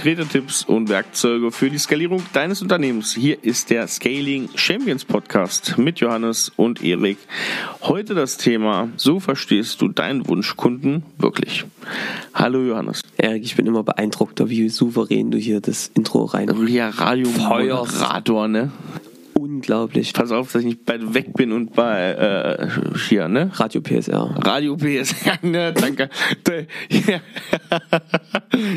konkrete Tipps und Werkzeuge für die Skalierung deines Unternehmens. Hier ist der Scaling Champions Podcast mit Johannes und Erik. Heute das Thema, so verstehst du deinen Wunschkunden wirklich. Hallo Johannes. Erik, ich bin immer beeindruckt, wie souverän du hier das Intro rein. Ja, Radio-Moderator, ne? Unglaublich. Pass auf, dass ich nicht bald weg bin und bei äh, hier, ne? Radio PSR. Radio PSR, ne? Danke.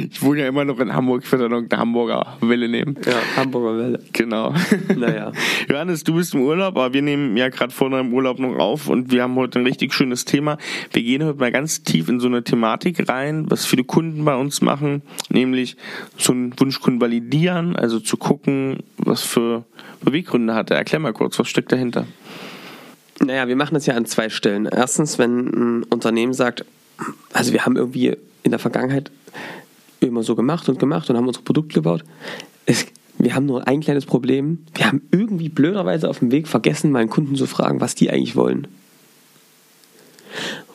Ich wohne ja immer noch in Hamburg, ich werde noch eine Hamburger Welle nehmen. Ja, Hamburger Welle. Genau. Naja. Johannes, du bist im Urlaub, aber wir nehmen ja gerade vor deinem Urlaub noch auf und wir haben heute ein richtig schönes Thema. Wir gehen heute mal ganz tief in so eine Thematik rein, was viele Kunden bei uns machen, nämlich so einen Wunschkunden validieren, also zu gucken, was für Beweggründe hat er. Erklär mal kurz, was steckt dahinter? Naja, wir machen das ja an zwei Stellen. Erstens, wenn ein Unternehmen sagt, also wir haben irgendwie in der Vergangenheit immer so gemacht und gemacht und haben unsere Produkte gebaut. Es, wir haben nur ein kleines Problem. Wir haben irgendwie blöderweise auf dem Weg vergessen, mal einen Kunden zu fragen, was die eigentlich wollen.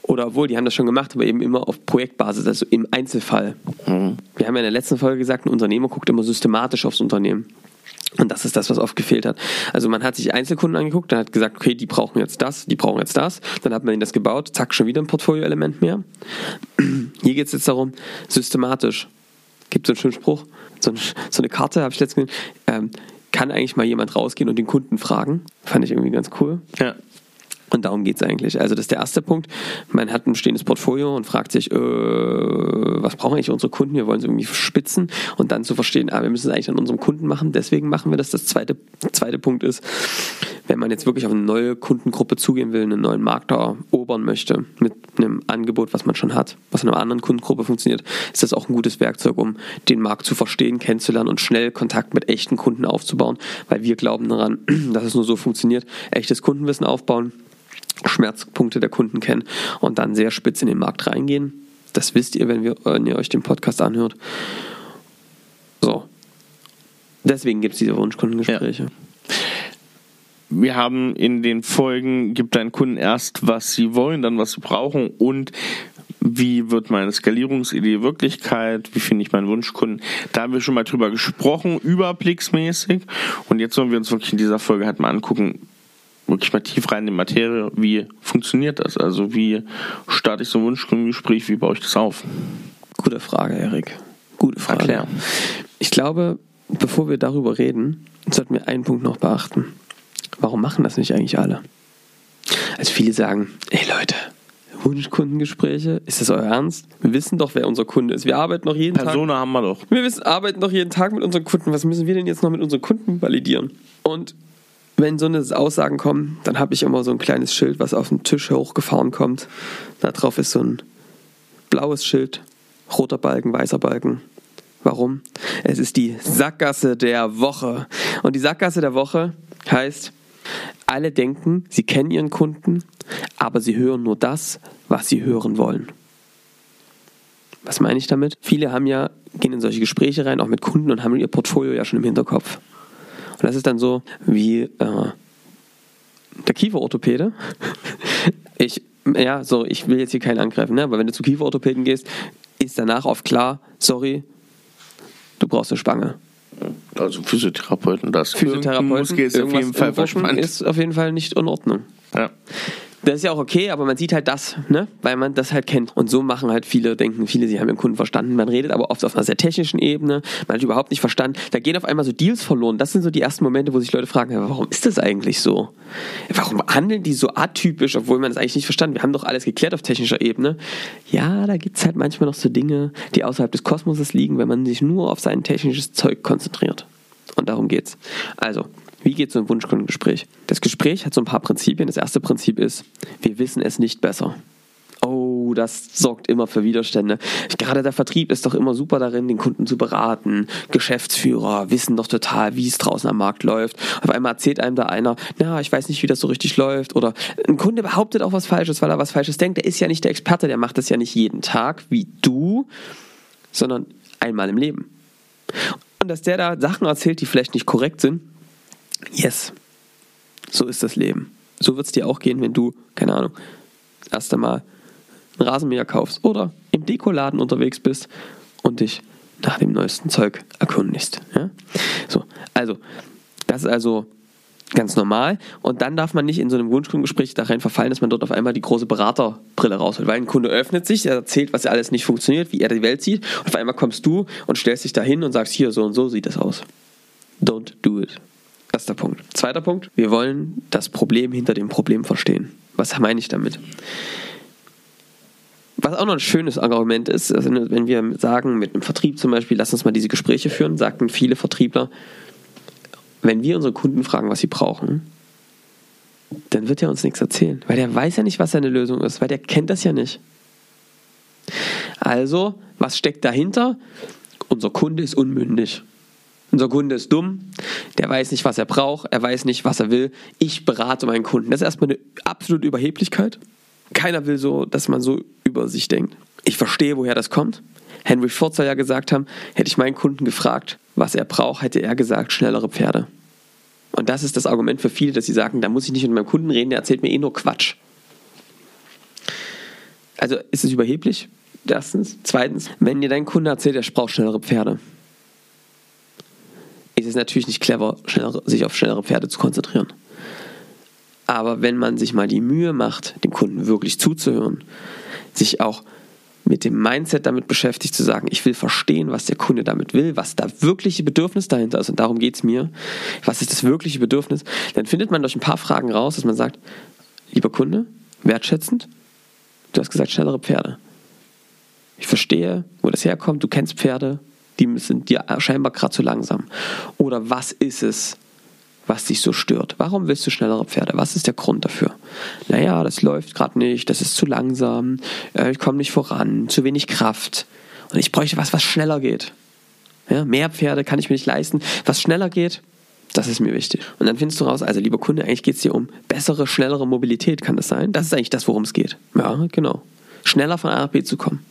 Oder obwohl, die haben das schon gemacht, aber eben immer auf Projektbasis, also im Einzelfall. Mhm. Wir haben ja in der letzten Folge gesagt, ein Unternehmer guckt immer systematisch aufs Unternehmen. Und das ist das, was oft gefehlt hat. Also man hat sich Einzelkunden angeguckt, dann hat gesagt, okay, die brauchen jetzt das, die brauchen jetzt das. Dann hat man ihnen das gebaut, zack, schon wieder ein Portfolioelement mehr. Hier geht es jetzt darum, systematisch. Gibt so einen schönen Spruch, so eine, so eine Karte habe ich letztens gesehen. Ähm, kann eigentlich mal jemand rausgehen und den Kunden fragen? Fand ich irgendwie ganz cool. Ja. Und darum geht es eigentlich. Also das ist der erste Punkt. Man hat ein stehendes Portfolio und fragt sich, äh, was brauchen eigentlich unsere Kunden? Wir wollen sie irgendwie spitzen und dann zu verstehen, ah, wir müssen es eigentlich an unserem Kunden machen, deswegen machen wir das. Das zweite, zweite Punkt ist, wenn man jetzt wirklich auf eine neue Kundengruppe zugehen will, einen neuen Markt erobern möchte, mit einem Angebot, was man schon hat, was in einer anderen Kundengruppe funktioniert, ist das auch ein gutes Werkzeug, um den Markt zu verstehen, kennenzulernen und schnell Kontakt mit echten Kunden aufzubauen, weil wir glauben daran, dass es nur so funktioniert, echtes Kundenwissen aufbauen, Schmerzpunkte der Kunden kennen und dann sehr spitz in den Markt reingehen. Das wisst ihr, wenn, wir, wenn ihr euch den Podcast anhört. So. Deswegen gibt es diese Wunschkundengespräche. Wir haben in den Folgen, gibt deinen Kunden erst, was sie wollen, dann was sie brauchen und wie wird meine Skalierungsidee Wirklichkeit, wie finde ich meinen Wunschkunden. Da haben wir schon mal drüber gesprochen, überblicksmäßig. Und jetzt sollen wir uns wirklich in dieser Folge halt mal angucken, wirklich mal tief rein in die Materie, wie funktioniert das? Also wie starte ich so ein Wunschkundengespräch, wie baue ich das auf? Gute Frage, Erik. Gute Frage. Erklär. Ich glaube, bevor wir darüber reden, sollten wir einen Punkt noch beachten. Warum machen das nicht eigentlich alle? Also viele sagen, ey Leute, Wunschkundengespräche, ist das euer Ernst? Wir wissen doch, wer unser Kunde ist. Wir arbeiten noch jeden Persona Tag. haben wir doch. Wir wissen, arbeiten doch jeden Tag mit unseren Kunden. Was müssen wir denn jetzt noch mit unseren Kunden validieren? Und wenn so eine Aussagen kommen, dann habe ich immer so ein kleines Schild, was auf den Tisch hochgefahren kommt. Da drauf ist so ein blaues Schild, roter Balken, weißer Balken. Warum? Es ist die Sackgasse der Woche. Und die Sackgasse der Woche heißt, alle denken, sie kennen ihren Kunden, aber sie hören nur das, was sie hören wollen. Was meine ich damit? Viele haben ja, gehen in solche Gespräche rein, auch mit Kunden und haben ihr Portfolio ja schon im Hinterkopf. Und das ist dann so wie äh, der Kieferorthopäde. Ich, ja, so, ich will jetzt hier keinen angreifen, ne? aber wenn du zu Kieferorthopäden gehst, ist danach oft klar, sorry, du brauchst eine Spange. Also Physiotherapeuten, das Physiotherapeuten, ist auf jeden Fall verspannt. ist auf jeden Fall nicht in Ordnung. Ja. Das ist ja auch okay, aber man sieht halt das, ne? weil man das halt kennt. Und so machen halt viele, denken viele, sie haben ihren Kunden verstanden. Man redet aber oft auf einer sehr technischen Ebene, man hat überhaupt nicht verstanden. Da gehen auf einmal so Deals verloren. Das sind so die ersten Momente, wo sich Leute fragen, warum ist das eigentlich so? Warum handeln die so atypisch, obwohl man es eigentlich nicht verstanden Wir haben doch alles geklärt auf technischer Ebene. Ja, da gibt es halt manchmal noch so Dinge, die außerhalb des Kosmoses liegen, wenn man sich nur auf sein technisches Zeug konzentriert. Und darum geht's. Also, wie geht so ein Wunschkundengespräch? Das Gespräch hat so ein paar Prinzipien. Das erste Prinzip ist, wir wissen es nicht besser. Oh, das sorgt immer für Widerstände. Gerade der Vertrieb ist doch immer super darin, den Kunden zu beraten. Geschäftsführer wissen doch total, wie es draußen am Markt läuft. Auf einmal erzählt einem da einer, na, ich weiß nicht, wie das so richtig läuft. Oder ein Kunde behauptet auch was Falsches, weil er was Falsches denkt. Der ist ja nicht der Experte, der macht das ja nicht jeden Tag wie du, sondern einmal im Leben. Und dass der da Sachen erzählt, die vielleicht nicht korrekt sind, yes, so ist das Leben. So wird es dir auch gehen, wenn du, keine Ahnung, das erste Mal einen Rasenmäher kaufst oder im Dekoladen unterwegs bist und dich nach dem neuesten Zeug erkundigst. Ja? So, also, das ist also ganz normal. Und dann darf man nicht in so einem Wunschkundengespräch darin verfallen, dass man dort auf einmal die große Beraterbrille rausholt. Weil ein Kunde öffnet sich, er erzählt, was alles nicht funktioniert, wie er die Welt sieht. Und auf einmal kommst du und stellst dich dahin und sagst, hier, so und so sieht das aus. Don't do it. Erster Punkt. Zweiter Punkt. Wir wollen das Problem hinter dem Problem verstehen. Was meine ich damit? Was auch noch ein schönes Argument ist, also wenn wir sagen, mit einem Vertrieb zum Beispiel, lass uns mal diese Gespräche führen, sagten viele Vertriebler, wenn wir unsere Kunden fragen, was sie brauchen, dann wird er uns nichts erzählen, weil der weiß ja nicht, was seine Lösung ist, weil der kennt das ja nicht. Also, was steckt dahinter? Unser Kunde ist unmündig. Unser Kunde ist dumm, der weiß nicht, was er braucht, er weiß nicht, was er will. Ich berate meinen Kunden. Das ist erstmal eine absolute Überheblichkeit. Keiner will so, dass man so über sich denkt. Ich verstehe, woher das kommt. Henry Ford soll ja gesagt haben, hätte ich meinen Kunden gefragt, was er braucht, hätte er gesagt, schnellere Pferde. Und das ist das Argument für viele, dass sie sagen, da muss ich nicht mit meinem Kunden reden, der erzählt mir eh nur Quatsch. Also ist es überheblich? Erstens. Zweitens, wenn dir dein Kunde erzählt, er braucht schnellere Pferde, ist natürlich nicht clever, schnellere, sich auf schnellere Pferde zu konzentrieren. Aber wenn man sich mal die Mühe macht, dem Kunden wirklich zuzuhören, sich auch mit dem Mindset damit beschäftigt, zu sagen, ich will verstehen, was der Kunde damit will, was da wirkliche Bedürfnis dahinter ist und darum geht es mir. Was ist das wirkliche Bedürfnis? Dann findet man durch ein paar Fragen raus, dass man sagt, lieber Kunde, wertschätzend, du hast gesagt, schnellere Pferde. Ich verstehe, wo das herkommt, du kennst Pferde, die sind dir scheinbar gerade zu langsam. Oder was ist es, was dich so stört. Warum willst du schnellere Pferde? Was ist der Grund dafür? Naja, das läuft gerade nicht, das ist zu langsam, äh, ich komme nicht voran, zu wenig Kraft. Und ich bräuchte was, was schneller geht. Ja, mehr Pferde kann ich mir nicht leisten. Was schneller geht, das ist mir wichtig. Und dann findest du raus, also lieber Kunde, eigentlich geht es dir um bessere, schnellere Mobilität, kann das sein? Das ist eigentlich das, worum es geht. Ja, genau. Schneller von A nach B zu kommen.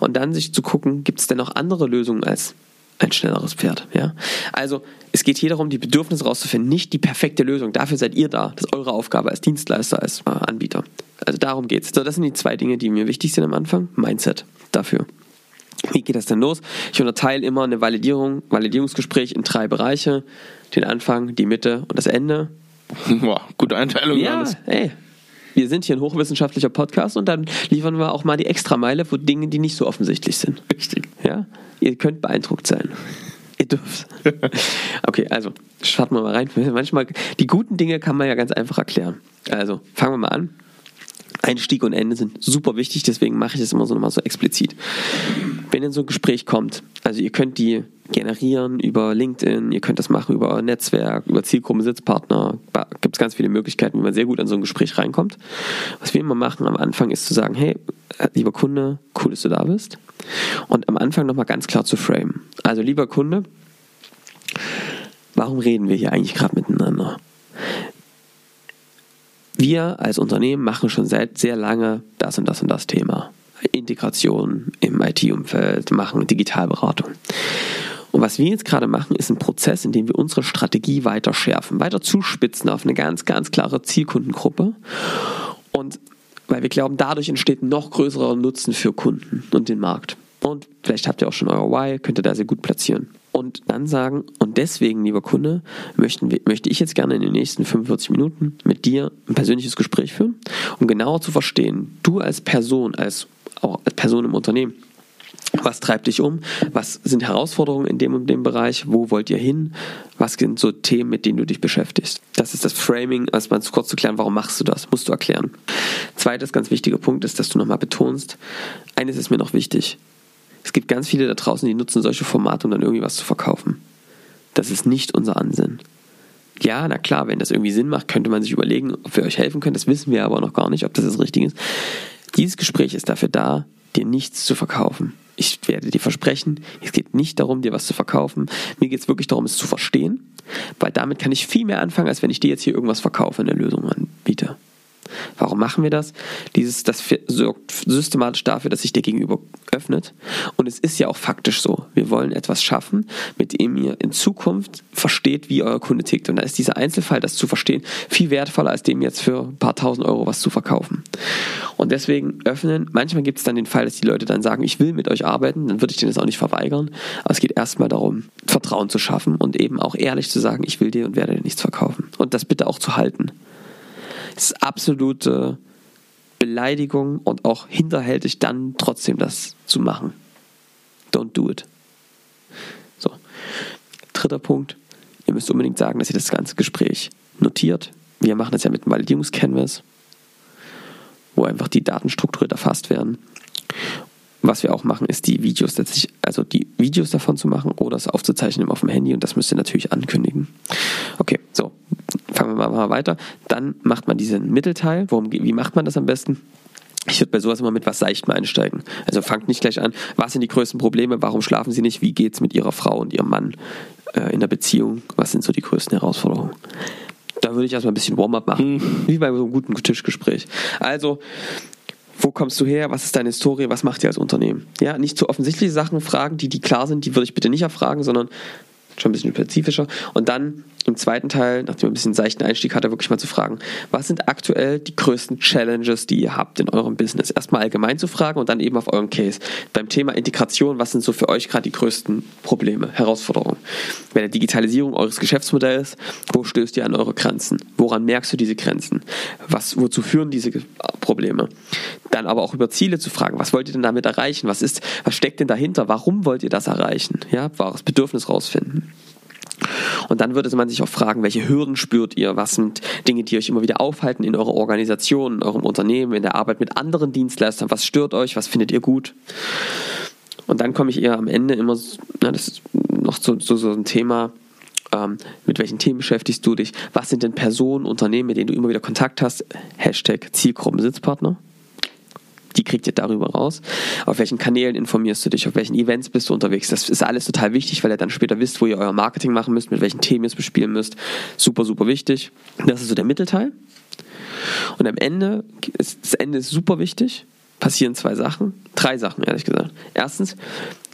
Und dann sich zu gucken, gibt es denn noch andere Lösungen als ein schnelleres Pferd. Ja? Also es geht hier darum, die Bedürfnisse rauszufinden, nicht die perfekte Lösung. Dafür seid ihr da. Das ist eure Aufgabe als Dienstleister, als äh, Anbieter. Also darum geht es. So, das sind die zwei Dinge, die mir wichtig sind am Anfang. Mindset dafür. Wie geht das denn los? Ich unterteile immer eine Validierung, Validierungsgespräch in drei Bereiche. Den Anfang, die Mitte und das Ende. Boah, gute Einteilung. Ja, ey. Wir sind hier ein hochwissenschaftlicher Podcast und dann liefern wir auch mal die Extrameile für Dinge, die nicht so offensichtlich sind. Richtig. Ja? Ihr könnt beeindruckt sein. Ihr dürft. Okay, also starten wir mal rein. Manchmal, die guten Dinge kann man ja ganz einfach erklären. Also, fangen wir mal an. Einstieg und Ende sind super wichtig, deswegen mache ich das immer so nochmal so explizit. Wenn in so ein Gespräch kommt, also ihr könnt die generieren über LinkedIn, ihr könnt das machen über Netzwerk, über Zielgruppen, Sitzpartner, gibt es ganz viele Möglichkeiten, wie man sehr gut in so ein Gespräch reinkommt. Was wir immer machen am Anfang ist zu sagen, hey, lieber Kunde, cool, dass du da bist. Und am Anfang nochmal ganz klar zu framen. Also lieber Kunde, warum reden wir hier eigentlich gerade miteinander? Wir als Unternehmen machen schon seit sehr lange das und das und das Thema. Integration im IT-Umfeld, machen Digitalberatung. Und was wir jetzt gerade machen, ist ein Prozess, in dem wir unsere Strategie weiter schärfen, weiter zuspitzen auf eine ganz, ganz klare Zielkundengruppe. Und weil wir glauben, dadurch entsteht noch größerer Nutzen für Kunden und den Markt. Und vielleicht habt ihr auch schon euer Why, könnt ihr da sehr gut platzieren. Und dann sagen, und deswegen, lieber Kunde, möchten wir, möchte ich jetzt gerne in den nächsten 45 Minuten mit dir ein persönliches Gespräch führen, um genauer zu verstehen, du als Person, als auch als Person im Unternehmen, was treibt dich um? Was sind Herausforderungen in dem und dem Bereich? Wo wollt ihr hin? Was sind so Themen, mit denen du dich beschäftigst? Das ist das Framing, erstmal kurz zu klären, warum machst du das? Musst du erklären. Zweites ganz wichtiger Punkt ist, dass du nochmal betonst, eines ist mir noch wichtig. Es gibt ganz viele da draußen, die nutzen solche Formate, um dann irgendwie was zu verkaufen. Das ist nicht unser Ansinn. Ja, na klar, wenn das irgendwie Sinn macht, könnte man sich überlegen, ob wir euch helfen können. Das wissen wir aber noch gar nicht, ob das das Richtige ist. Dieses Gespräch ist dafür da, dir nichts zu verkaufen. Ich werde dir versprechen, es geht nicht darum, dir was zu verkaufen. Mir geht es wirklich darum, es zu verstehen, weil damit kann ich viel mehr anfangen, als wenn ich dir jetzt hier irgendwas verkaufe, eine Lösung anbiete. Warum machen wir das? Dieses, das sorgt systematisch dafür, dass sich der Gegenüber öffnet. Und es ist ja auch faktisch so. Wir wollen etwas schaffen, mit dem ihr in Zukunft versteht, wie euer Kunde tickt. Und da ist dieser Einzelfall, das zu verstehen, viel wertvoller, als dem jetzt für ein paar tausend Euro was zu verkaufen. Und deswegen öffnen. Manchmal gibt es dann den Fall, dass die Leute dann sagen, ich will mit euch arbeiten, dann würde ich denen das auch nicht verweigern. Aber es geht erstmal darum, Vertrauen zu schaffen und eben auch ehrlich zu sagen, ich will dir und werde dir nichts verkaufen. Und das bitte auch zu halten. Es ist absolute Beleidigung und auch hinterhältig dann trotzdem das zu machen. Don't do it. So. Dritter Punkt. Ihr müsst unbedingt sagen, dass ihr das ganze Gespräch notiert. Wir machen das ja mit einem Validierungscanvas, wo einfach die Daten strukturiert erfasst werden. Was wir auch machen, ist die Videos letztlich, also die Videos davon zu machen oder es aufzuzeichnen auf dem Handy und das müsst ihr natürlich ankündigen. Okay, so, fangen wir mal weiter. Dann macht man diesen Mittelteil. Worum, wie macht man das am besten? Ich würde bei sowas immer mit was Seichtem einsteigen. Also fangt nicht gleich an, was sind die größten Probleme, warum schlafen sie nicht, wie geht es mit ihrer Frau und ihrem Mann äh, in der Beziehung, was sind so die größten Herausforderungen. Da würde ich erstmal ein bisschen Warm-up machen, mhm. wie bei so einem guten Tischgespräch. Also, wo kommst du her, was ist deine Historie, was macht ihr als Unternehmen? Ja, nicht zu offensichtliche Sachen fragen, die, die klar sind, die würde ich bitte nicht erfragen, sondern schon ein bisschen spezifischer. Und dann im zweiten Teil, nachdem man ein bisschen seichten Einstieg hatte, wirklich mal zu fragen, was sind aktuell die größten Challenges, die ihr habt in eurem Business? Erstmal allgemein zu fragen und dann eben auf euren Case. Beim Thema Integration, was sind so für euch gerade die größten Probleme, Herausforderungen? Bei der Digitalisierung eures Geschäftsmodells, wo stößt ihr an eure Grenzen? Woran merkst du diese Grenzen? Was, wozu führen diese Probleme? Dann aber auch über Ziele zu fragen, was wollt ihr denn damit erreichen? Was ist, was steckt denn dahinter? Warum wollt ihr das erreichen? Ja, wahres Bedürfnis rausfinden. Und dann würde man sich auch fragen, welche Hürden spürt ihr? Was sind Dinge, die euch immer wieder aufhalten in eurer Organisation, in eurem Unternehmen, in der Arbeit mit anderen Dienstleistern? Was stört euch? Was findet ihr gut? Und dann komme ich eher am Ende immer, na, das ist noch so, so, so ein Thema, ähm, mit welchen Themen beschäftigst du dich? Was sind denn Personen, Unternehmen, mit denen du immer wieder Kontakt hast? Hashtag Zielgruppensitzpartner die kriegt ihr darüber raus. Auf welchen Kanälen informierst du dich, auf welchen Events bist du unterwegs. Das ist alles total wichtig, weil ihr dann später wisst, wo ihr euer Marketing machen müsst, mit welchen Themen ihr es bespielen müsst. Super, super wichtig. Das ist so der Mittelteil. Und am Ende, das Ende ist super wichtig, passieren zwei Sachen, drei Sachen ehrlich gesagt. Erstens,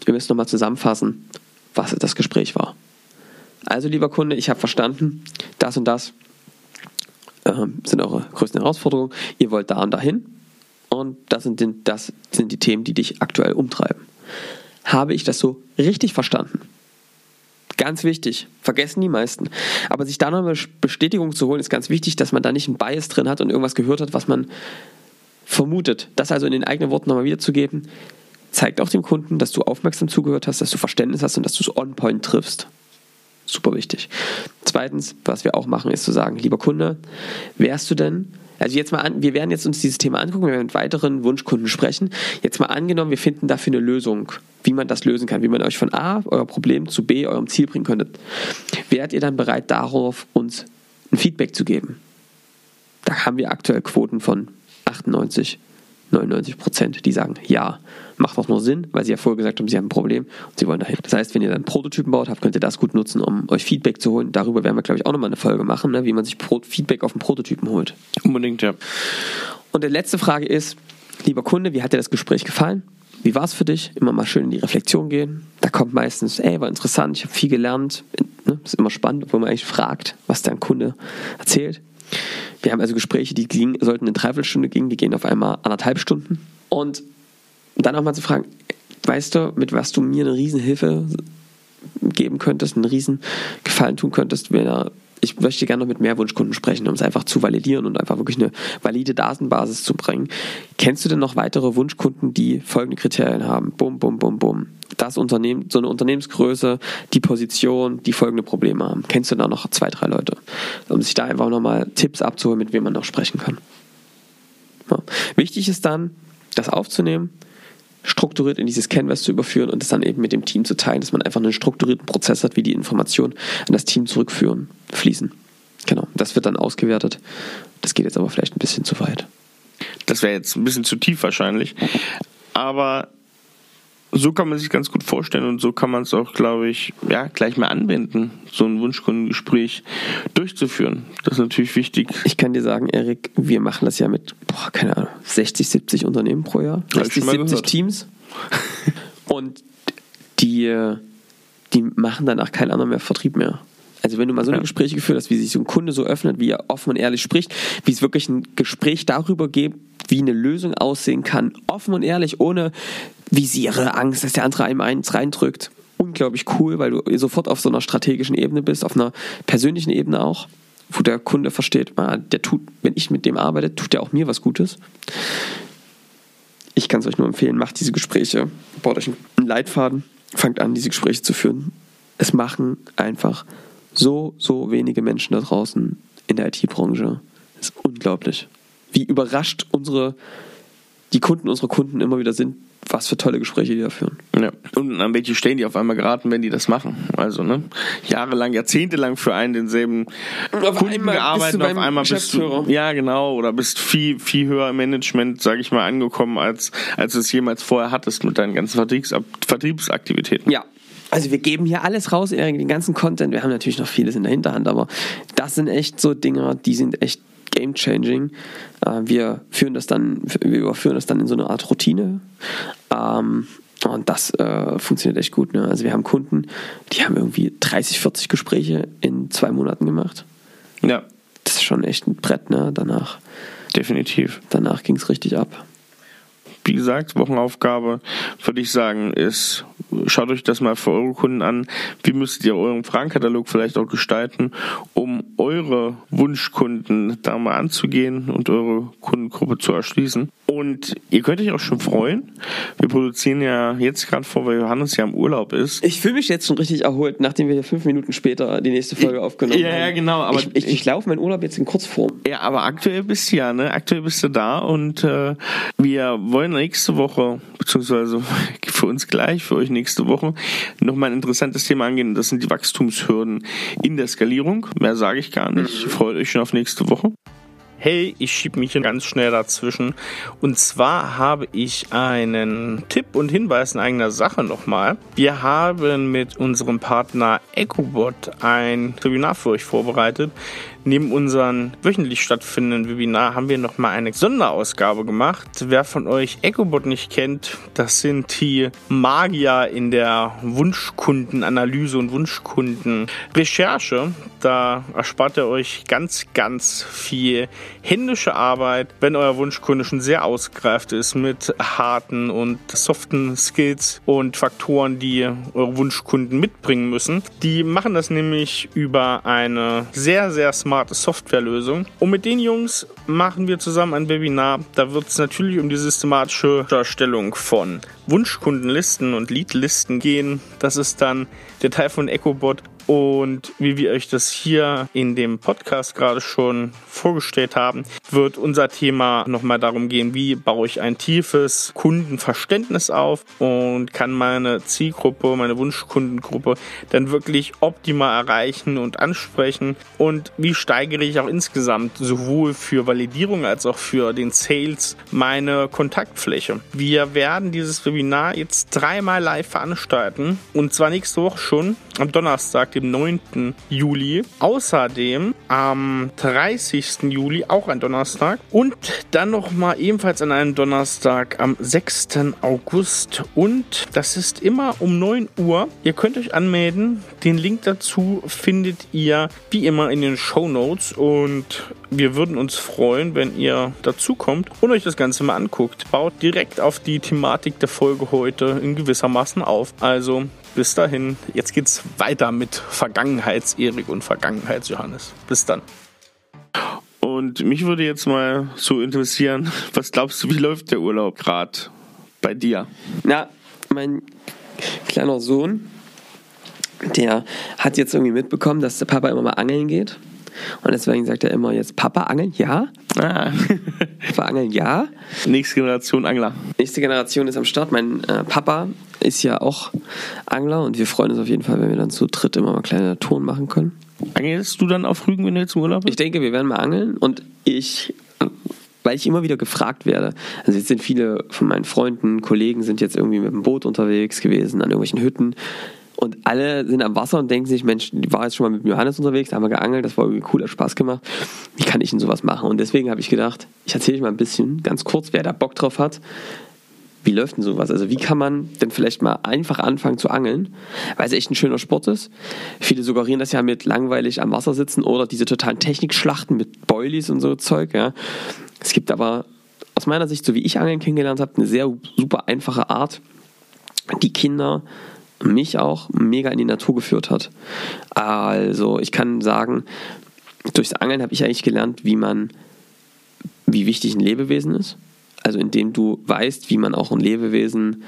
wir müssen nochmal zusammenfassen, was das Gespräch war. Also lieber Kunde, ich habe verstanden, das und das äh, sind eure größten Herausforderungen. Ihr wollt da und dahin und das sind, den, das sind die Themen, die dich aktuell umtreiben. Habe ich das so richtig verstanden? Ganz wichtig, vergessen die meisten. Aber sich da noch eine Bestätigung zu holen, ist ganz wichtig, dass man da nicht einen Bias drin hat und irgendwas gehört hat, was man vermutet. Das also in den eigenen Worten nochmal wiederzugeben, zeigt auch dem Kunden, dass du aufmerksam zugehört hast, dass du Verständnis hast und dass du es on point triffst. Super wichtig. Zweitens, was wir auch machen, ist zu sagen, lieber Kunde, wärst du denn also jetzt mal an, wir werden jetzt uns dieses Thema angucken, wir werden mit weiteren Wunschkunden sprechen. Jetzt mal angenommen, wir finden dafür eine Lösung, wie man das lösen kann, wie man euch von A, euer Problem, zu B, eurem Ziel bringen könntet. Wärt ihr dann bereit, darauf uns ein Feedback zu geben? Da haben wir aktuell Quoten von 98 99 Prozent, die sagen, ja, macht auch nur Sinn, weil sie ja vorher gesagt haben, sie haben ein Problem und sie wollen dahin. Das heißt, wenn ihr dann Prototypen baut habt, könnt ihr das gut nutzen, um euch Feedback zu holen. Darüber werden wir, glaube ich, auch nochmal eine Folge machen, ne, wie man sich Feedback auf einen Prototypen holt. Unbedingt, ja. Und die letzte Frage ist, lieber Kunde, wie hat dir das Gespräch gefallen? Wie war es für dich? Immer mal schön in die Reflexion gehen. Da kommt meistens, ey, war interessant, ich habe viel gelernt. Ne? Ist immer spannend, obwohl man eigentlich fragt, was dein Kunde erzählt. Wir haben also Gespräche, die gingen, sollten eine Dreiviertelstunde gehen, die gehen auf einmal anderthalb Stunden. Und dann auch mal zu fragen, weißt du, mit was du mir eine Riesenhilfe geben könntest, einen riesen Gefallen tun könntest, wenn er ich möchte gerne noch mit mehr Wunschkunden sprechen, um es einfach zu validieren und einfach wirklich eine valide Datenbasis zu bringen. Kennst du denn noch weitere Wunschkunden, die folgende Kriterien haben? Bum, bum, bum, bum. Das Unternehmen, so eine Unternehmensgröße, die Position, die folgende Probleme haben. Kennst du da noch zwei, drei Leute? Um sich da einfach nochmal Tipps abzuholen, mit wem man noch sprechen kann. Ja. Wichtig ist dann, das aufzunehmen, strukturiert in dieses Canvas zu überführen und es dann eben mit dem Team zu teilen, dass man einfach einen strukturierten Prozess hat, wie die Informationen an das Team zurückführen, fließen. Genau, das wird dann ausgewertet. Das geht jetzt aber vielleicht ein bisschen zu weit. Das wäre jetzt ein bisschen zu tief wahrscheinlich. Aber so kann man sich ganz gut vorstellen und so kann man es auch, glaube ich, ja, gleich mal anwenden, so ein Wunschkundengespräch durchzuführen. Das ist natürlich wichtig. Ich kann dir sagen, Erik, wir machen das ja mit, boah, keine Ahnung, 60, 70 Unternehmen pro Jahr, 60, 70 gehört. Teams. und die, die machen danach kein anderer mehr Vertrieb mehr. Also wenn du mal so eine ja. Gespräche geführt hast, wie sich so ein Kunde so öffnet, wie er offen und ehrlich spricht, wie es wirklich ein Gespräch darüber gibt, wie eine Lösung aussehen kann, offen und ehrlich, ohne Visiere, Angst, dass der andere einem eins reindrückt. Unglaublich cool, weil du sofort auf so einer strategischen Ebene bist, auf einer persönlichen Ebene auch, wo der Kunde versteht, der tut, wenn ich mit dem arbeite, tut der auch mir was Gutes. Ich kann es euch nur empfehlen, macht diese Gespräche, baut euch einen Leitfaden, fangt an, diese Gespräche zu führen. Es machen einfach so, so wenige Menschen da draußen in der IT-Branche. Das ist unglaublich. Wie überrascht unsere, die Kunden unserer Kunden immer wieder sind, was für tolle Gespräche die da führen. Ja. Und an welche stehen die auf einmal geraten, wenn die das machen? Also, ne? Jahrelang, jahrzehntelang für einen denselben auf Kunden gearbeitet, auf einmal bist du. Ja, genau. Oder bist viel, viel höher im Management, sage ich mal, angekommen, als, als du es jemals vorher hattest mit deinen ganzen Vertriebs Vertriebsaktivitäten. Ja, also wir geben hier alles raus, den ganzen Content. Wir haben natürlich noch vieles in der Hinterhand, aber das sind echt so Dinger, die sind echt game changing. Äh, wir führen das dann, wir überführen das dann in so eine Art Routine. Ähm, und das äh, funktioniert echt gut. Ne? Also wir haben Kunden, die haben irgendwie 30, 40 Gespräche in zwei Monaten gemacht. Ja. Das ist schon echt ein Brett, ne? Danach. Definitiv. Danach ging es richtig ab. Wie gesagt, Wochenaufgabe würde ich sagen, ist schaut euch das mal für eure Kunden an. Wie müsst ihr euren Fragenkatalog vielleicht auch gestalten, um eure Wunschkunden da mal anzugehen und eure Kundengruppe zu erschließen. Und ihr könnt euch auch schon freuen. Wir produzieren ja jetzt gerade vor, weil Johannes ja im Urlaub ist. Ich fühle mich jetzt schon richtig erholt, nachdem wir hier fünf Minuten später die nächste Folge aufgenommen ja, haben. Ja, genau. Aber ich, ich, ich laufe meinen Urlaub jetzt in Kurzform. Ja, aber aktuell bist du ja, ne? Aktuell bist du da und äh, wir wollen nächste Woche, beziehungsweise für uns gleich, für euch nächste Woche, nochmal ein interessantes Thema angehen. Das sind die Wachstumshürden in der Skalierung. Mehr sage ich gar nicht. Mhm. Freut euch schon auf nächste Woche. Hey, ich schiebe mich hier ganz schnell dazwischen. Und zwar habe ich einen Tipp und Hinweis in eigener Sache nochmal. Wir haben mit unserem Partner EcoBot ein Webinar für euch vorbereitet, Neben unserem wöchentlich stattfindenden Webinar haben wir nochmal eine Sonderausgabe gemacht. Wer von euch EcoBot nicht kennt, das sind die Magier in der Wunschkundenanalyse und Wunschkundenrecherche. Da erspart ihr euch ganz, ganz viel händische Arbeit, wenn euer Wunschkunde schon sehr ausgereift ist mit harten und soften Skills und Faktoren, die eure Wunschkunden mitbringen müssen. Die machen das nämlich über eine sehr, sehr smarte smarte Softwarelösung. Und mit den Jungs machen wir zusammen ein Webinar. Da wird es natürlich um die systematische Darstellung von Wunschkundenlisten und Leadlisten gehen. Das ist dann der Teil von EcoBot und wie wir euch das hier in dem Podcast gerade schon vorgestellt haben, wird unser Thema nochmal darum gehen, wie baue ich ein tiefes Kundenverständnis auf und kann meine Zielgruppe, meine Wunschkundengruppe dann wirklich optimal erreichen und ansprechen und wie steigere ich auch insgesamt sowohl für Validierung als auch für den Sales meine Kontaktfläche. Wir werden dieses Webinar jetzt dreimal live veranstalten und zwar nächste Woche schon am Donnerstag, dem 9. Juli. Außerdem am 30. Juli, auch ein Donnerstag. Und dann nochmal ebenfalls an einem Donnerstag am 6. August. Und das ist immer um 9 Uhr. Ihr könnt euch anmelden. Den Link dazu findet ihr wie immer in den Show Notes. Und wir würden uns freuen, wenn ihr dazu kommt und euch das Ganze mal anguckt. Baut direkt auf die Thematik der Folge heute in gewissermaßen auf. Also bis dahin, jetzt geht's weiter mit Vergangenheits-Erik und Vergangenheits-Johannes. Bis dann. Und mich würde jetzt mal so interessieren, was glaubst du, wie läuft der Urlaub gerade bei dir? Na, mein kleiner Sohn, der hat jetzt irgendwie mitbekommen, dass der Papa immer mal angeln geht. Und deswegen sagt er immer jetzt, Papa angeln, ja. Ah. Papa angeln, ja. Nächste Generation Angler. Nächste Generation ist am Start. Mein äh, Papa ist ja auch Angler und wir freuen uns auf jeden Fall, wenn wir dann zu dritt immer mal kleine Touren machen können. Angelst du dann auf Rügen, wenn du jetzt im Urlaub bist? Ich denke, wir werden mal angeln und ich weil ich immer wieder gefragt werde. Also jetzt sind viele von meinen Freunden, Kollegen sind jetzt irgendwie mit dem Boot unterwegs gewesen, an irgendwelchen Hütten. Und alle sind am Wasser und denken sich, Mensch, ich war jetzt schon mal mit Johannes unterwegs, da haben wir geangelt, das war irgendwie cool, hat Spaß gemacht. Wie kann ich denn sowas machen? Und deswegen habe ich gedacht, ich erzähle euch mal ein bisschen, ganz kurz, wer da Bock drauf hat. Wie läuft denn sowas? Also wie kann man denn vielleicht mal einfach anfangen zu angeln, weil es echt ein schöner Sport ist. Viele suggerieren das ja mit langweilig am Wasser sitzen oder diese totalen Technikschlachten mit Boilies und so Zeug. Ja. Es gibt aber aus meiner Sicht, so wie ich Angeln kennengelernt habe, eine sehr super einfache Art, die Kinder mich auch mega in die Natur geführt hat. Also ich kann sagen, durchs Angeln habe ich eigentlich gelernt, wie man, wie wichtig ein Lebewesen ist. Also indem du weißt, wie man auch ein Lebewesen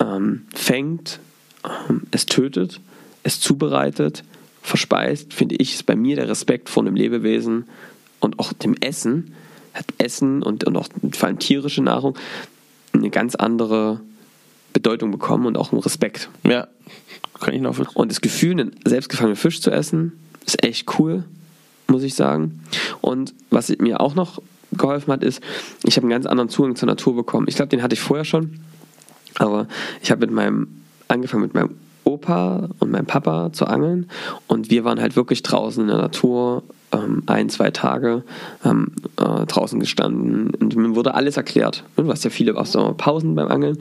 ähm, fängt, ähm, es tötet, es zubereitet, verspeist, finde ich, ist bei mir der Respekt vor einem Lebewesen und auch dem Essen, hat Essen und, und auch vor allem tierische Nahrung eine ganz andere Bedeutung bekommen und auch einen Respekt. Ja, kann ich noch. Und das Gefühl, einen selbstgefangenen Fisch zu essen, ist echt cool, muss ich sagen. Und was mir auch noch geholfen hat, ist, ich habe einen ganz anderen Zugang zur Natur bekommen. Ich glaube, den hatte ich vorher schon, aber ich habe mit meinem angefangen mit meinem Opa und meinem Papa zu angeln und wir waren halt wirklich draußen in der Natur ähm, ein, zwei Tage ähm, äh, draußen gestanden und mir wurde alles erklärt. Du hast ja viele Pausen beim Angeln.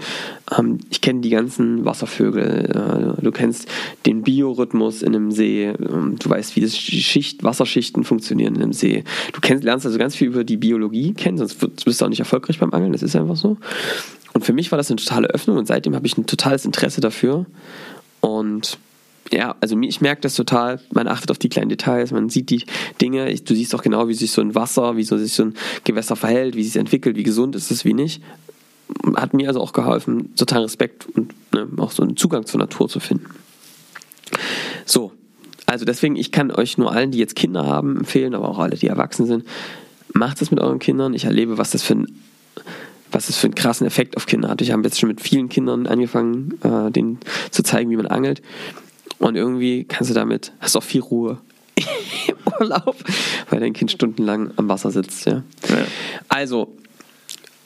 Ähm, ich kenne die ganzen Wasservögel, äh, du kennst den Biorhythmus in einem See, ähm, du weißt, wie das Schicht, Wasserschichten funktionieren in einem See. Du kennst, lernst also ganz viel über die Biologie kennen, sonst bist du auch nicht erfolgreich beim Angeln, das ist einfach so. Und für mich war das eine totale Öffnung und seitdem habe ich ein totales Interesse dafür. Und ja, also ich merke das total. Man achtet auf die kleinen Details, man sieht die Dinge. Du siehst auch genau, wie sich so ein Wasser, wie so sich so ein Gewässer verhält, wie sich entwickelt, wie gesund ist es, wie nicht. Hat mir also auch geholfen, total Respekt und ne, auch so einen Zugang zur Natur zu finden. So, also deswegen, ich kann euch nur allen, die jetzt Kinder haben, empfehlen, aber auch alle, die erwachsen sind, macht es mit euren Kindern. Ich erlebe, was das für ein was es für einen krassen Effekt auf Kinder hat. Ich habe jetzt schon mit vielen Kindern angefangen, äh, denen zu zeigen, wie man angelt. Und irgendwie kannst du damit, hast auch viel Ruhe im Urlaub, weil dein Kind stundenlang am Wasser sitzt. Ja. ja. Also,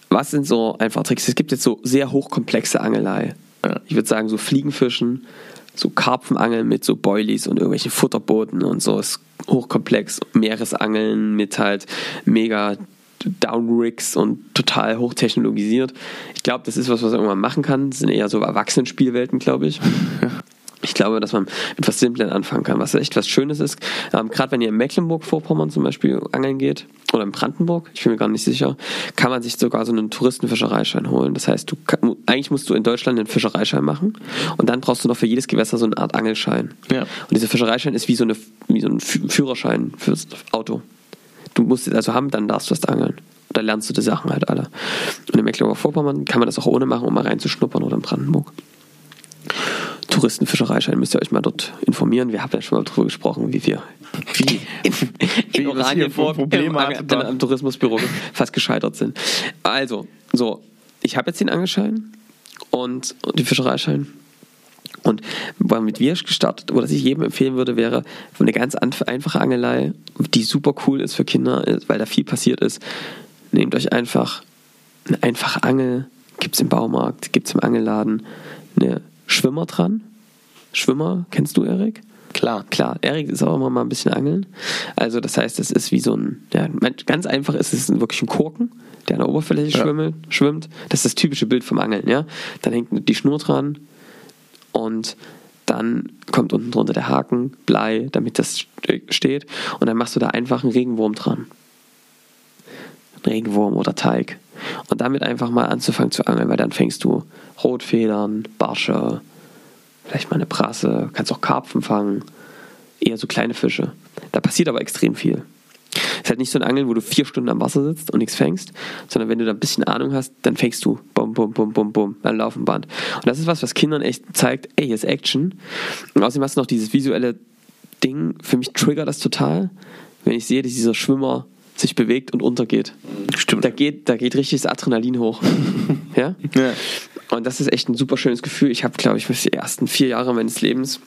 was sind so einfach Tricks? Es gibt jetzt so sehr hochkomplexe Angelei. Ja. Ich würde sagen, so Fliegenfischen, so Karpfenangeln mit so Boilies und irgendwelchen Futterbooten und so ist hochkomplex. Meeresangeln mit halt mega Downrigs und total hochtechnologisiert. Ich glaube, das ist was, was man irgendwann machen kann. Das sind eher so Erwachsenenspielwelten, glaube ich. Ich glaube, dass man mit was Simplem anfangen kann, was echt was Schönes ist. Ähm, Gerade wenn ihr in Mecklenburg-Vorpommern zum Beispiel angeln geht oder in Brandenburg, ich bin mir gar nicht sicher, kann man sich sogar so einen Touristenfischereischein holen. Das heißt, du kann, eigentlich musst du in Deutschland einen Fischereischein machen und dann brauchst du noch für jedes Gewässer so eine Art Angelschein. Ja. Und dieser Fischereischein ist wie so, eine, wie so ein Führerschein fürs Auto. Du musst es also haben, dann darfst du das angeln. Da lernst du die Sachen halt alle. Und in Mecklenburg-Vorpommern kann man das auch ohne machen, um mal reinzuschnuppern oder in Brandenburg. Touristenfischereischein müsst ihr euch mal dort informieren. Wir haben ja schon mal darüber gesprochen, wie wir wie in, in Oranien vor Probleme am, am Tourismusbüro fast gescheitert sind. Also, so, ich habe jetzt den Angelschein und, und den Fischereischein. Und womit wir gestartet, oder was ich jedem empfehlen würde, wäre eine ganz einfache Angelei, die super cool ist für Kinder, weil da viel passiert ist. Nehmt euch einfach eine einfache Angel, gibt es im Baumarkt, gibt es im Angelladen, eine Schwimmer dran. Schwimmer, kennst du Erik? Klar. Klar, Erik ist auch immer mal ein bisschen angeln. Also das heißt, es ist wie so ein, ja, ganz einfach ist es wirklich ein Korken, der an der Oberfläche ja. schwimmt. Das ist das typische Bild vom Angeln, ja. Dann hängt die Schnur dran und dann kommt unten drunter der Haken, Blei, damit das steht. Und dann machst du da einfach einen Regenwurm dran. Regenwurm oder Teig. Und damit einfach mal anzufangen zu angeln, weil dann fängst du Rotfedern, Barsche, vielleicht mal eine Brasse, kannst auch Karpfen fangen, eher so kleine Fische. Da passiert aber extrem viel. Es ist halt nicht so ein Angeln, wo du vier Stunden am Wasser sitzt und nichts fängst, sondern wenn du da ein bisschen Ahnung hast, dann fängst du bum, bum, bum, bum, bum, beim Laufenband. Und das ist was, was Kindern echt zeigt, ey, hier ist Action. Und außerdem hast du noch dieses visuelle Ding, für mich triggert das total, wenn ich sehe, dass dieser Schwimmer sich bewegt und untergeht. Stimmt. Da geht, da geht richtig das Adrenalin hoch. ja? ja? Und das ist echt ein super schönes Gefühl. Ich habe, glaube ich, die ersten vier Jahre meines Lebens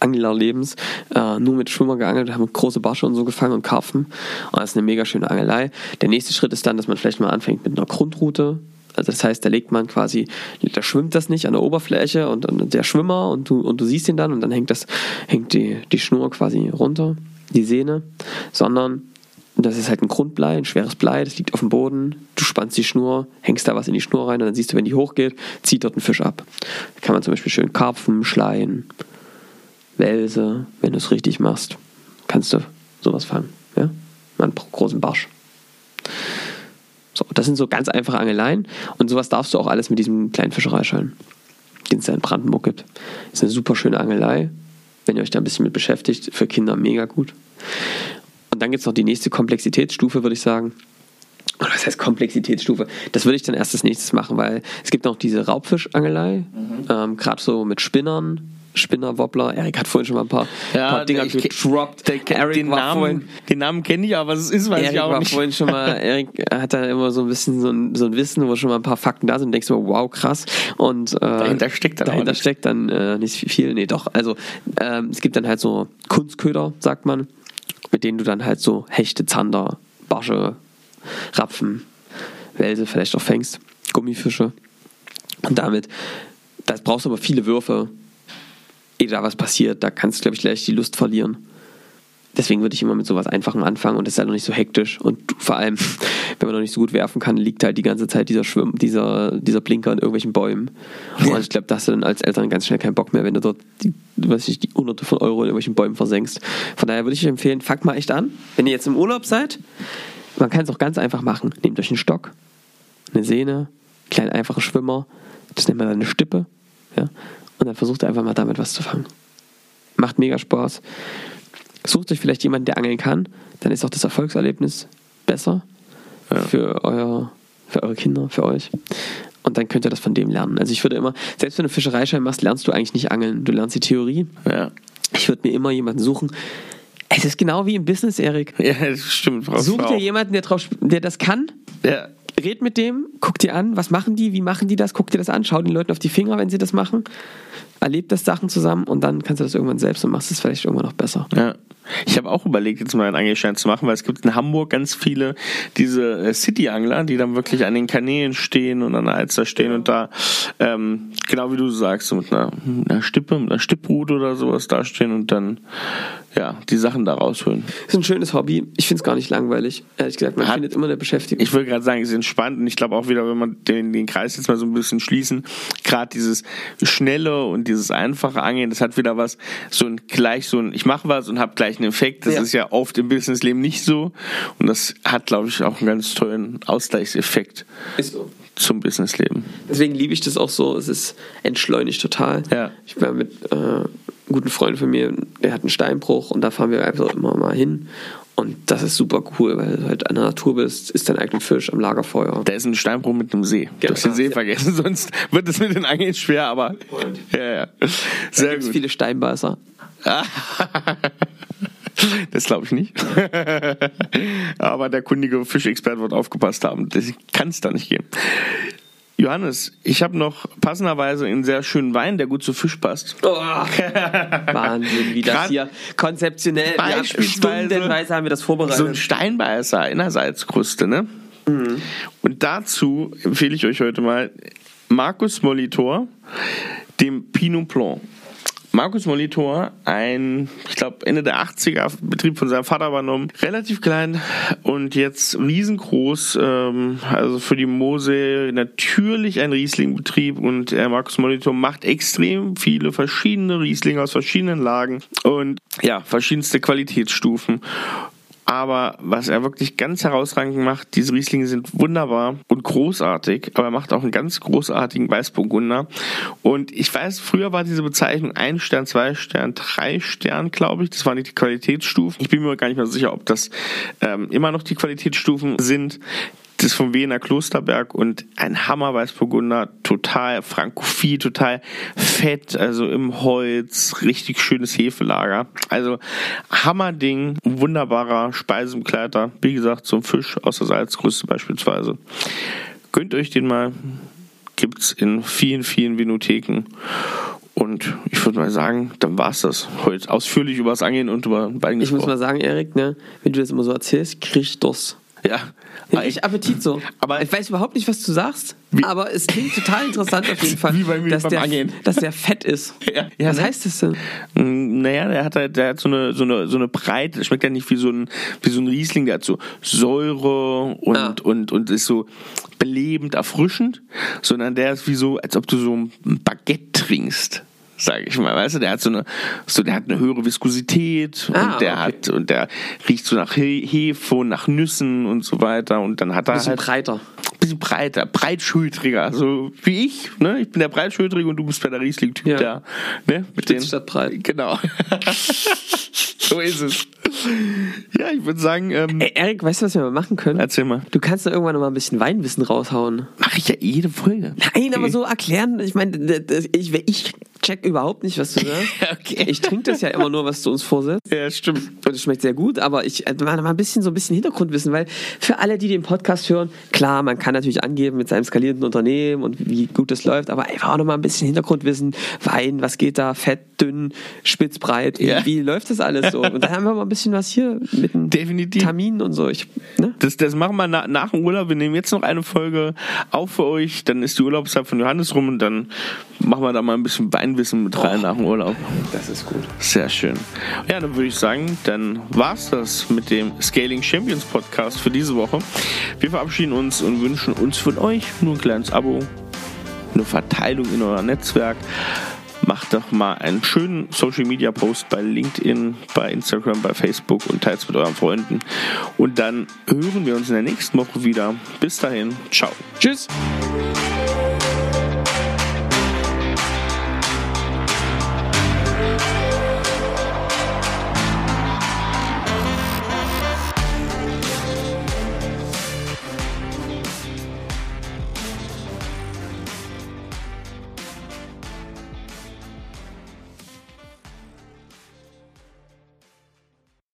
Anglerlebens äh, nur mit Schwimmer geangelt, haben große Barsche und so gefangen und Karpfen. Und das ist eine mega schöne Angelei. Der nächste Schritt ist dann, dass man vielleicht mal anfängt mit einer Grundroute. Also das heißt, da legt man quasi, da schwimmt das nicht an der Oberfläche und, und der Schwimmer und du, und du siehst ihn dann und dann hängt das, hängt die, die Schnur quasi runter, die Sehne, sondern das ist halt ein Grundblei, ein schweres Blei, das liegt auf dem Boden. Du spannst die Schnur, hängst da was in die Schnur rein und dann siehst du, wenn die hochgeht, zieht dort ein Fisch ab. Da kann man zum Beispiel schön Karpfen, Schleien, Welse, wenn du es richtig machst, kannst du sowas fangen. Ja? Mal einen großen Barsch. So, das sind so ganz einfache Angeleien und sowas darfst du auch alles mit diesem kleinen Fischereischein, den es da in Brandenburg gibt. Ist eine super schöne Angelei, wenn ihr euch da ein bisschen mit beschäftigt, für Kinder mega gut. Und dann gibt es noch die nächste Komplexitätsstufe, würde ich sagen. Oder was heißt Komplexitätsstufe? Das würde ich dann erst als nächstes machen, weil es gibt noch diese Raubfischangelei, mhm. ähm, gerade so mit Spinnern, Spinner, Wobbler. Erik hat vorhin schon mal ein paar, ja, paar Dinger gedroppt. Erik den, war Namen, vorhin, den Namen kenne ich, aber es ist, weiß Erik ich auch war nicht. vorhin schon mal, Erik hat da immer so ein bisschen so ein, so ein Wissen, wo schon mal ein paar Fakten da sind und denkst du, wow, krass. Und äh, dahinter steckt dann dahinter steckt dann äh, nicht viel. Nee, doch. Also ähm, es gibt dann halt so Kunstköder, sagt man, mit denen du dann halt so Hechte, Zander, Barsche, Rapfen, Welse vielleicht auch fängst, Gummifische. Und damit, das brauchst du aber viele Würfe, ehe da was passiert, da kannst du, glaube ich, gleich die Lust verlieren. Deswegen würde ich immer mit sowas Einfachem anfangen und das ist halt noch nicht so hektisch. Und vor allem, wenn man noch nicht so gut werfen kann, liegt halt die ganze Zeit dieser Schwimm, dieser, dieser Blinker in irgendwelchen Bäumen. Und ich glaube, da hast du dann als Eltern ganz schnell keinen Bock mehr, wenn du dort die, weiß ich, die Hunderte von Euro in irgendwelchen Bäumen versenkst. Von daher würde ich euch empfehlen, fangt mal echt an. Wenn ihr jetzt im Urlaub seid, man kann es auch ganz einfach machen. Nehmt euch einen Stock, eine Sehne, kleinen einfachen Schwimmer, das nennt man dann eine Stippe. Ja? Und dann versucht einfach mal damit was zu fangen. Macht mega Spaß. Sucht euch vielleicht jemanden, der angeln kann, dann ist auch das Erfolgserlebnis besser ja. für, euer, für eure Kinder, für euch. Und dann könnt ihr das von dem lernen. Also ich würde immer, selbst wenn du Fischereischein machst, lernst du eigentlich nicht angeln. Du lernst die Theorie. Ja. Ich würde mir immer jemanden suchen. Es ist genau wie im Business, Erik. Ja, das stimmt. Such dir jemanden, der, drauf, der das kann. Ja red mit dem, guck dir an, was machen die, wie machen die das, guck dir das an, schau den Leuten auf die Finger, wenn sie das machen, erleb das Sachen zusammen und dann kannst du das irgendwann selbst und machst es vielleicht irgendwann noch besser. Ja. Ich habe auch überlegt, jetzt mal einen Angelschein zu machen, weil es gibt in Hamburg ganz viele diese äh, City-Angler, die dann wirklich an den Kanälen stehen und an der Alster stehen und da, ähm, genau wie du sagst, so mit einer, einer Stippe, mit einer Stipprute oder sowas dastehen und dann ja, die Sachen da rausholen. Das ist ein schönes Hobby. Ich finde es gar nicht langweilig. Ehrlich gesagt, man Hat, findet immer eine Beschäftigung. Ich würde gerade sagen, es ist entspannt und ich glaube auch wieder, wenn man den, den Kreis jetzt mal so ein bisschen schließen, gerade dieses schnelle und dieses einfache Angehen, das hat wieder was, so ein gleich so ein, ich mache was und habe gleich einen Effekt. Das ja. ist ja oft im Businessleben nicht so und das hat, glaube ich, auch einen ganz tollen Ausgleichseffekt. Ist so zum Businessleben. Deswegen liebe ich das auch so. Es ist entschleunigt total. Ja. Ich war mit äh, guten Freund von mir, der hat einen Steinbruch und da fahren wir einfach immer mal hin. Und das ist super cool, weil du halt an der Natur bist, ist dein eigener Fisch am Lagerfeuer. Da ist ein Steinbruch mit einem See. Genau. Du hast den See vergessen, sonst wird es mit den Angeln schwer, aber. Ja, ja. Sehr da gut. viele Steinbeißer. Das glaube ich nicht. aber der kundige Fischexperte wird aufgepasst haben. Das kann es da nicht gehen. Johannes, ich habe noch passenderweise einen sehr schönen Wein, der gut zu Fisch passt. Oh, Wahnsinn, wie das hier konzeptionell. Beispielsweise stundenweise haben wir das vorbereitet. So ein Steinbeißer in der Salzkruste, ne? Mhm. Und dazu empfehle ich euch heute mal Markus Molitor, dem Pinot Blanc. Markus Molitor, ein, ich glaube, Ende der 80er Betrieb von seinem Vater übernommen. Relativ klein und jetzt riesengroß. Ähm, also für die Mose natürlich ein Riesling-Betrieb und äh, Markus Molitor macht extrem viele verschiedene Rieslinge aus verschiedenen Lagen und ja, verschiedenste Qualitätsstufen. Aber was er wirklich ganz herausragend macht, diese Rieslinge sind wunderbar und großartig, aber er macht auch einen ganz großartigen Weißburgunder. Und ich weiß, früher war diese Bezeichnung ein Stern, zwei Stern, drei Stern, glaube ich. Das waren die Qualitätsstufen. Ich bin mir gar nicht mehr sicher, ob das ähm, immer noch die Qualitätsstufen sind. Das ist vom Wiener Klosterberg und ein Hammer Weißburgunder, total frankophil, total fett, also im Holz, richtig schönes Hefelager. Also Hammerding, wunderbarer Speisenbegleiter, wie gesagt, zum Fisch aus der Salzkruste beispielsweise. Gönnt euch den mal, gibt's in vielen, vielen Vinotheken. Und ich würde mal sagen, dann war's das. Heute ausführlich über das Angehen und über Wein Ich muss mal sagen, Erik, ne, wenn du das immer so erzählst, krieg ich Durst. Ja. Ja, ich Appetit so. Aber- ich weiß überhaupt nicht, was du sagst, Wie- aber es klingt total interessant auf jeden Fall, Wie bei mir dass, beim der, Angehen. dass der fett ist. Ja, ja, was ne? heißt das denn? Mm, Naja, der hat halt, der hat so eine, so eine, so eine Breite, der schmeckt ja nicht wie so ein, wie so ein Riesling, der hat so Säure und, Ah. und, und ist so belebend, erfrischend, sondern der ist wie so, als ob du so ein Baguette trinkst. Sag ich mal, weißt du, der hat so eine, so, der hat eine höhere Viskosität Ah, und der okay. hat, und der riecht so nach He- Hefe und nach Nüssen und so weiter und dann hat er Bisschen halt breiter. bisschen breiter, breitschultriger, so wie ich. Ne? Ich bin der breitschultrige und du bist der Riesling-Typ Ja. da. Ne? Mit Spitz statt breit. Genau. so ist es. Ja, ich würde sagen, ähm, Ey, Erik, weißt du, was wir mal machen können? erzähl mal. Du kannst doch irgendwann noch mal ein bisschen Weinwissen raushauen. Mache ich ja jede Folge. Nein, aber so erklären, ich meine, ich, ich check überhaupt nicht, was du sagst. Okay. Ich trinke das ja immer nur, was du uns vorsetzt. Ja, stimmt. Und es schmeckt sehr gut, aber ich äh, mal ein bisschen so ein bisschen Hintergrundwissen, weil für alle, die den Podcast hören, klar, man kann natürlich angeben mit seinem skalierenden Unternehmen und wie gut es läuft, aber einfach auch noch mal ein bisschen Hintergrundwissen, Wein, was geht da, fett, dünn, spitz, breit, wie, Ja. wie läuft das alles so? Und dann haben wir mal ein bisschen was hier mit Definitiv. Termin und so. Ich, ne? Das, das machen wir na, nach dem Urlaub. Wir nehmen jetzt noch eine Folge auf für euch. Dann ist die Urlaubszeit von Johannes rum und dann machen wir da mal ein bisschen Weinwissen mit rein nach dem Urlaub. Das ist gut. Sehr schön. Ja, dann würde ich sagen, dann war's das mit dem Scaling Champions Podcast für diese Woche. Wir verabschieden uns und wünschen uns von euch nur ein kleines Abo, eine Verteilung in euer Netzwerk. Macht doch mal einen schönen Social Media Post bei LinkedIn, bei Instagram, bei Facebook und teilt es mit euren Freunden. Und dann hören wir uns in der nächsten Woche wieder. Bis dahin, ciao. Tschüss.